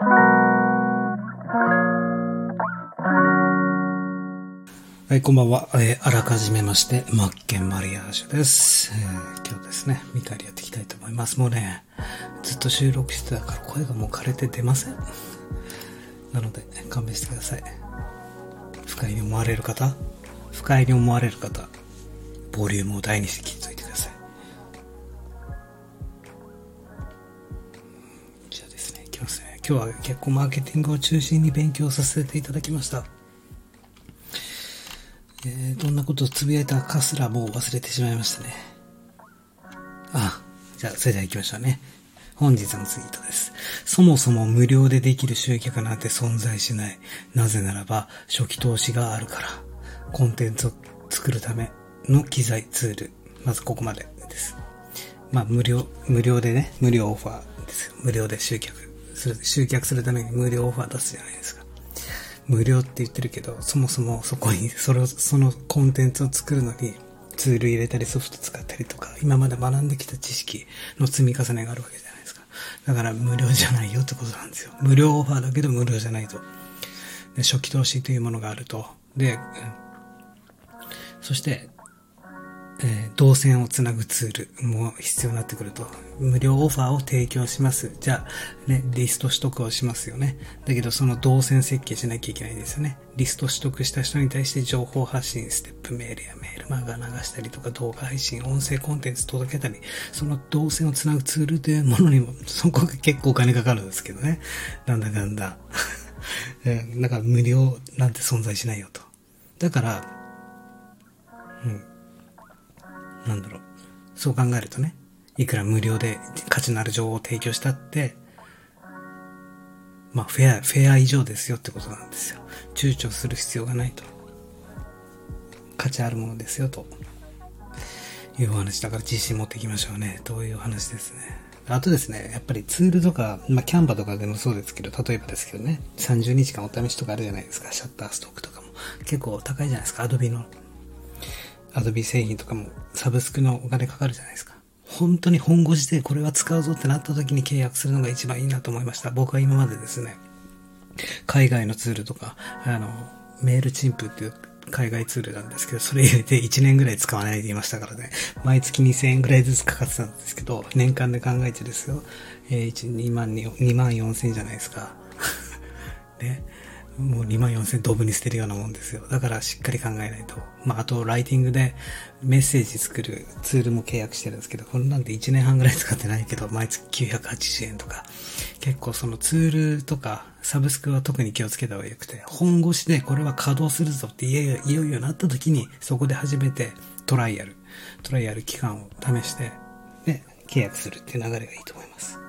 はい、こんばんは。えー、あらかじめまして、マッケンマリアージュです。えー、今日ですね、見返りやっていきたいと思います。もうね、ずっと収録してたから声がもう枯れて出ません。なので、勘弁してください。不快に思われる方、不快に思われる方、ボリュームを大にして聞いといて今日は結構マーケティングを中心に勉強させていただきました。えー、どんなことをつぶやいたかすらもう忘れてしまいましたね。あ、じゃあ、それでは行きましょうね。本日のツイートです。そもそも無料でできる集客なんて存在しない。なぜならば、初期投資があるから。コンテンツを作るための機材、ツール。まずここまでです。まあ、無料、無料でね、無料オファーです。無料で集客する、集客するために無料オファー出すじゃないですか。無料って言ってるけど、そもそもそこに、それを、そのコンテンツを作るのに、ツール入れたりソフト使ったりとか、今まで学んできた知識の積み重ねがあるわけじゃないですか。だから無料じゃないよってことなんですよ。無料オファーだけど無料じゃないと。で初期投資というものがあると。で、そして、えー、動線をつなぐツールも必要になってくると。無料オファーを提供します。じゃあ、ね、リスト取得をしますよね。だけど、その動線設計しなきゃいけないんですよね。リスト取得した人に対して情報発信、ステップメールやメールマガ流したりとか、動画配信、音声コンテンツ届けたり、その動線をつなぐツールというものにも、そこが結構お金かかるんですけどね。なんだかんだ。だか無料なんて存在しないよと。だから、うん。なんだろう。そう考えるとね、いくら無料で価値のある情報を提供したって、まあ、フェア、フェア以上ですよってことなんですよ。躊躇する必要がないと。価値あるものですよと。いうお話だから自信持っていきましょうね。というお話ですね。あとですね、やっぱりツールとか、まあ、キャンバとかでもそうですけど、例えばですけどね、30日間お試しとかあるじゃないですか。シャッターストックとかも。結構高いじゃないですか。アドビのアドビ製品とかもサブスクのお金かかるじゃないですか。本当に本腰でこれは使うぞってなった時に契約するのが一番いいなと思いました。僕は今までですね、海外のツールとか、あの、メールチンプっていう海外ツールなんですけど、それ入れて1年ぐらい使わないでいましたからね。毎月2000円ぐらいずつかかってたんですけど、年間で考えてですよ。えー、1、2万、2万4000じゃないですか。ね。もう2万4000ドブに捨てるようなもんですよ。だからしっかり考えないと。まあ、あと、ライティングでメッセージ作るツールも契約してるんですけど、こんなんで1年半ぐらい使ってないけど、毎月980円とか。結構そのツールとか、サブスクは特に気をつけた方がよくて、本腰でこれは稼働するぞっていよいよいよなった時に、そこで初めてトライアル、トライアル期間を試して、ね、契約するっていう流れがいいと思います。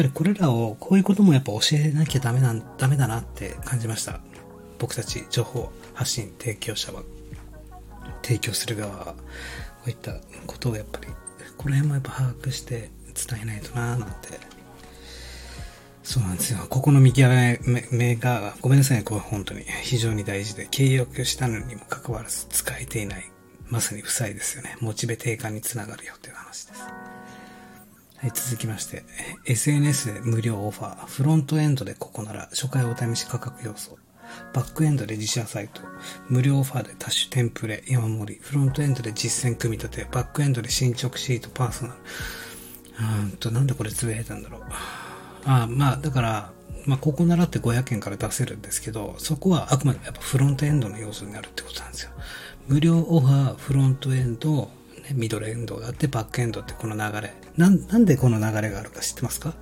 ぱりこれらを、こういうこともやっぱ教えなきゃダメなん、ダメだなって感じました。僕たち情報発信提供者は、提供する側は、こういったことをやっぱり、この辺もやっぱ把握して伝えないとなーなんて。そうなんですよ。ここの見極め目が、ごめんなさい、これ本当に非常に大事で、契約したのにもかかわらず使えていない。まさに負債ですよね。モチベ低下につながるよっていう話です。はい、続きまして、SNS で無料オファー、フロントエンドでここなら初回お試し価格要素、バックエンドで自社サイト、無料オファーで多種テンプレ、山盛り、フロントエンドで実践組み立て、バックエンドで進捗シート、パーソナル。うんと、なんでこれつぶやいたんだろう。あまあ、だから、まあ、ここならって500円から出せるんですけど、そこはあくまでやっぱフロントエンドの要素になるってことなんですよ。無料オファー、フロントエンド、ミドルエンドがあって、バックエンドってこの流れ。な、なんでこの流れがあるか知ってますか？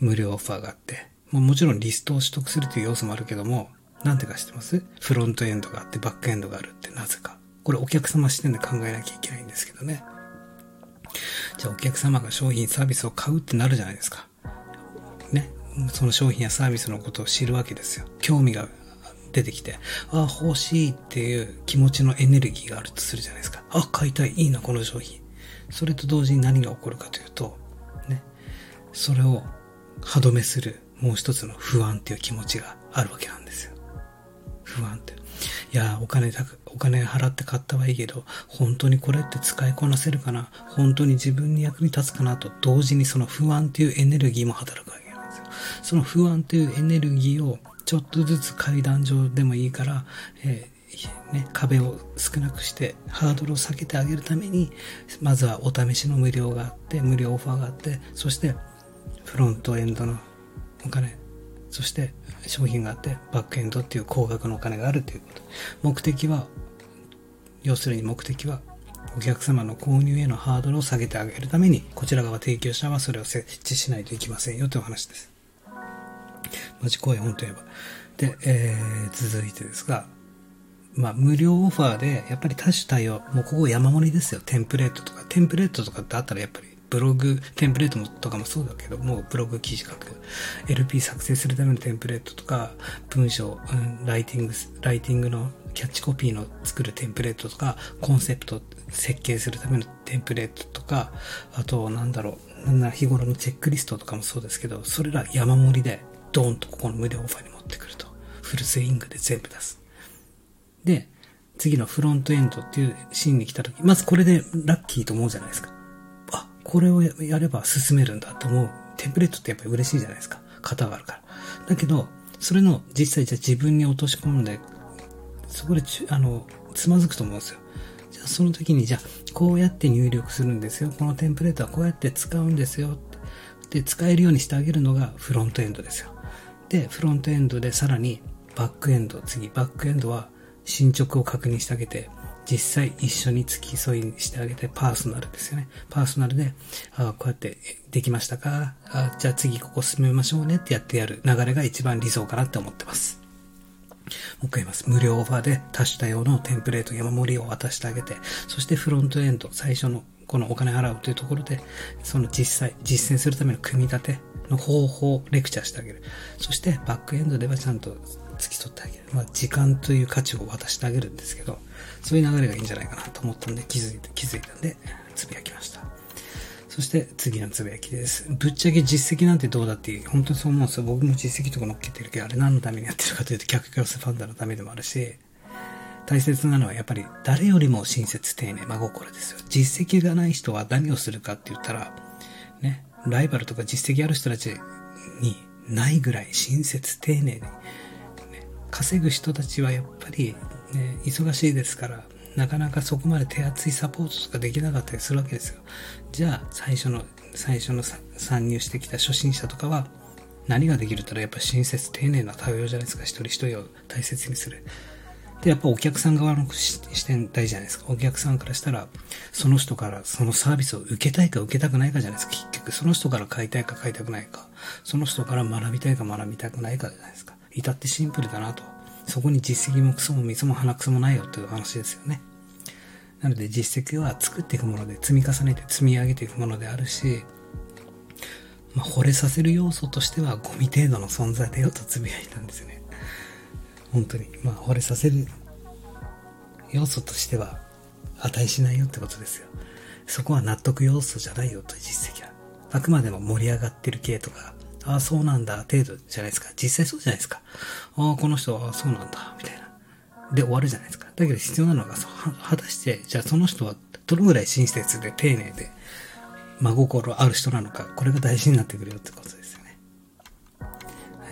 無料オファーがあって。ももちろんリストを取得するという要素もあるけども、なんてか知ってます？フロントエンドがあってバックエンドがあるってなぜか。これお客様視点で考えなきゃいけないんですけどね。じゃあお客様が商品サービスを買うってなるじゃないですか。ね。その商品やサービスのことを知るわけですよ。興味が出てきて、ああ、欲しいっていう気持ちのエネルギーがあるとするじゃないですか。あ、買いたい、いいな、この商品。それと同時に何が起こるかというと、ね、それを歯止めするもう一つの不安っていう気持ちがあるわけなんですよ。不安って。いや、お金たお金払って買ったはいいけど、本当にこれって使いこなせるかな？本当に自分に役に立つかな？と同時にその不安っていうエネルギーも働くわけなんですよ。その不安というエネルギーをちょっとずつ階段上でもいいから、えー、ね、壁を少なくしてハードルを下げてあげるために、まずはお試しの無料があって、無料オファーがあって、そしてフロントエンドのお金、そして商品があって、バックエンドっていう高額のお金があるということ。目的は、要するに目的は、お客様の購入へのハードルを下げてあげるために、こちら側提供者はそれを設置しないといけませんよというお話です。マジ怖い本といえば。で、えー、続いてですが、まあ、無料オファーで、やっぱり多種多様、もうここ山盛りですよ。テンプレートとか。テンプレートとかってあったらやっぱりブログ、テンプレートとかもそうだけど、もうブログ記事書く。LP 作成するためのテンプレートとか、文章、うん、ライティング、ライティングのキャッチコピーの作るテンプレートとか、コンセプト設計するためのテンプレートとか、あと、なんだろう、なんな日頃のチェックリストとかもそうですけど、それら山盛りで、ドーンとここの無料オファーに持ってくると。フルスイングで全部出す。で、次のフロントエンドっていうシーンに来た時、まずこれでラッキーと思うじゃないですか。あ、これをやれば進めるんだと思う。テンプレートってやっぱり嬉しいじゃないですか。型があるから。だけど、それの実際じゃあ自分に落とし込んで、そこでちゅあの、つまずくと思うんですよ。じゃあその時に、じゃあ、こうやって入力するんですよ。このテンプレートはこうやって使うんですよ。で、使えるようにしてあげるのがフロントエンドですよ。で、フロントエンドでさらにバックエンド、次、バックエンドは進捗を確認してあげて、実際一緒に付き添いにしてあげて、パーソナルですよね。パーソナルで、あこうやってできましたか？あじゃあ次ここ進めましょうねってやってやる流れが一番理想かなって思ってます。もう一回言います。無料オファーで多種多様のテンプレート山盛りを渡してあげて、そしてフロントエンド、最初のこのお金払うというところで、その実際、実践するための組み立ての方法をレクチャーしてあげる。そしてバックエンドではちゃんと突き取ってあげる。まあ、時間という価値を渡してあげるんですけど、そういう流れがいいんじゃないかなと思ったんで、気づいて、気づいたんで、つぶやきました。そして次のつぶやきです。ぶっちゃけ実績なんてどうだっていう、本当にそう思うんですよ。僕も実績とか乗っけてるけど、あれ何のためにやってるかというと、客クロスファンダのためでもあるし、大切なのはやっぱり誰よりも親切丁寧、真心ですよ。実績がない人は何をするかって言ったら、ね、ライバルとか実績ある人たちにないぐらい親切丁寧に稼ぐ人たちはやっぱり、ね、忙しいですから、なかなかそこまで手厚いサポートとかできなかったりするわけですよ。じゃあ、最初の、最初の参入してきた初心者とかは、何ができるったらやっぱ親切丁寧な対応じゃないですか。一人一人を大切にする。で、やっぱお客さん側の視点大事じゃないですか。お客さんからしたら、その人からそのサービスを受けたいか受けたくないかじゃないですか。結局、その人から買いたいか買いたくないか。その人から学びたいか学びたくないかじゃないですか。至ってシンプルだなと。そこに実績もクソも水も鼻くそもないよという話ですよね。なので実績は作っていくもので積み重ねて積み上げていくものであるし、まあ、惚れさせる要素としてはゴミ程度の存在だよとつぶやいたんですよね。本当に。まあ、惚れさせる要素としては値しないよってことですよ。そこは納得要素じゃないよという実績は。あくまでも盛り上がってる系とか、ああ、そうなんだ、程度じゃないですか。実際そうじゃないですか。ああ、この人はそうなんだ、みたいな。で終わるじゃないですか。だけど必要なのが、果たして、じゃあその人はどのぐらい親切で丁寧で真心ある人なのか、これが大事になってくるよってことですよね。は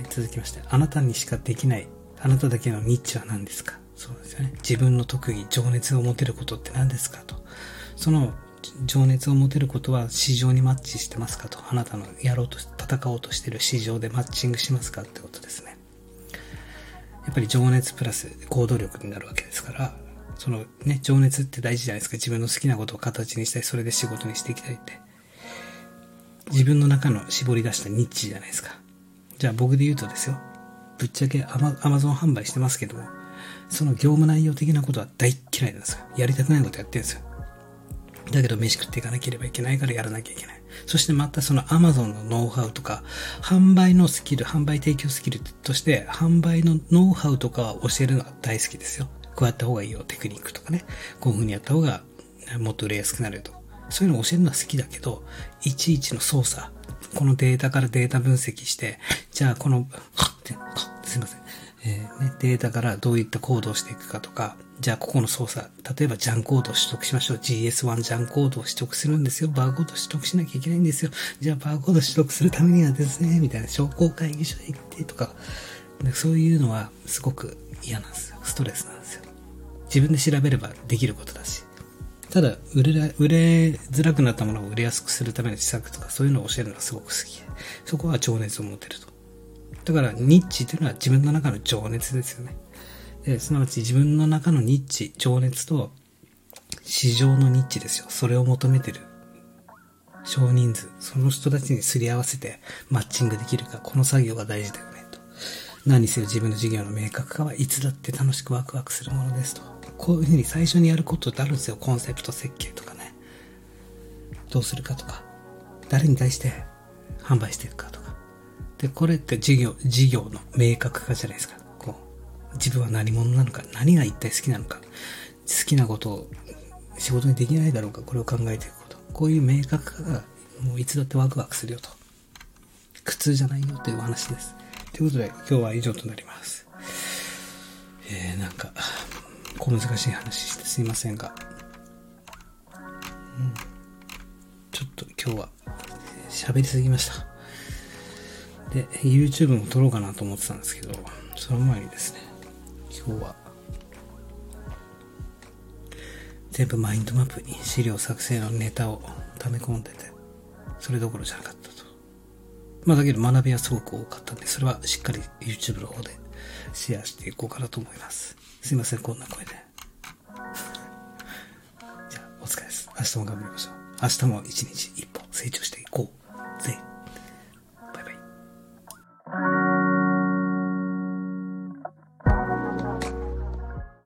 い、続きまして、あなたにしかできない、あなただけのニッチは何ですか？そうですよね。自分の特技、情熱を持てることって何ですかと。その情熱を持てることは市場にマッチしてますかと。あなたのやろうと、戦おうとしてる市場でマッチングしますかってことですね。やっぱり情熱プラス行動力になるわけですから、そのね、情熱って大事じゃないですか。自分の好きなことを形にしたい、それで仕事にしていきたいって。自分の中の絞り出したニッチじゃないですか。じゃあ僕で言うとですよ。ぶっちゃけアマアマゾン販売してますけども、その業務内容的なことは大嫌いなんですよ。やりたくないことやってるんですよ。だけど飯食っていかなければいけないからやらなきゃいけない。そしてまたその Amazon のノウハウとか、販売のスキル、販売提供スキルとして、販売のノウハウとかを教えるのが大好きですよ。こうやった方がいいよ、テクニックとかね。こういう風にやった方がもっと売れやすくなると。そういうのを教えるのは好きだけど、いちいちの操作、このデータからデータ分析して、じゃあこの、すいません。えーね、データからどういったコードをしていくかとか、じゃあここの操作、例えばジャンコードを取得しましょう。GS1 ジャンコードを取得するんですよ。バーコード取得しなきゃいけないんですよ。じゃあバーコード取得するためにはですね、みたいな商工会議所へ行ってとか、そういうのはすごく嫌なんですよ。ストレスなんですよ。自分で調べればできることだし。ただ、売れ、売れづらくなったものを売れやすくするための施策とか、そういうのを教えるのがすごく好き、そこは情熱を持てると。だから、ニッチっていうのは自分の中の情熱ですよね。えすなわち自分の中のニッチ、情熱と市場のニッチですよ。それを求めてる少人数、その人たちにすり合わせてマッチングできるか、この作業が大事だよね、と。何せよ自分の事業の明確化はいつだって楽しくワクワクするものですと。こういうふうに最初にやることってあるんですよ。コンセプト設計とかね。どうするかとか。誰に対して販売していくかとか。で、これって事業、事業の明確化じゃないですか。こう自分は何者なのか、何が一体好きなのか、好きなことを仕事にできないだろうか、これを考えていくこと。こういう明確化が、もういつだってワクワクするよと。苦痛じゃないよというお話です。ということで、今日は以上となります。えー、なんか、小難しい話してすいませんが、うん、ちょっと今日は喋りすぎました。で、YouTube も撮ろうかなと思ってたんですけど、その前にですね、今日は全部マインドマップに資料作成のネタを溜め込んでてそれどころじゃなかったと。まあだけど学びはすごく多かったんでそれはしっかり YouTube の方でシェアしていこうかなと思います。すいませんこんな声で。じゃあお疲れです。明日も頑張りましょう。明日も一日一歩成長していこう。ぜ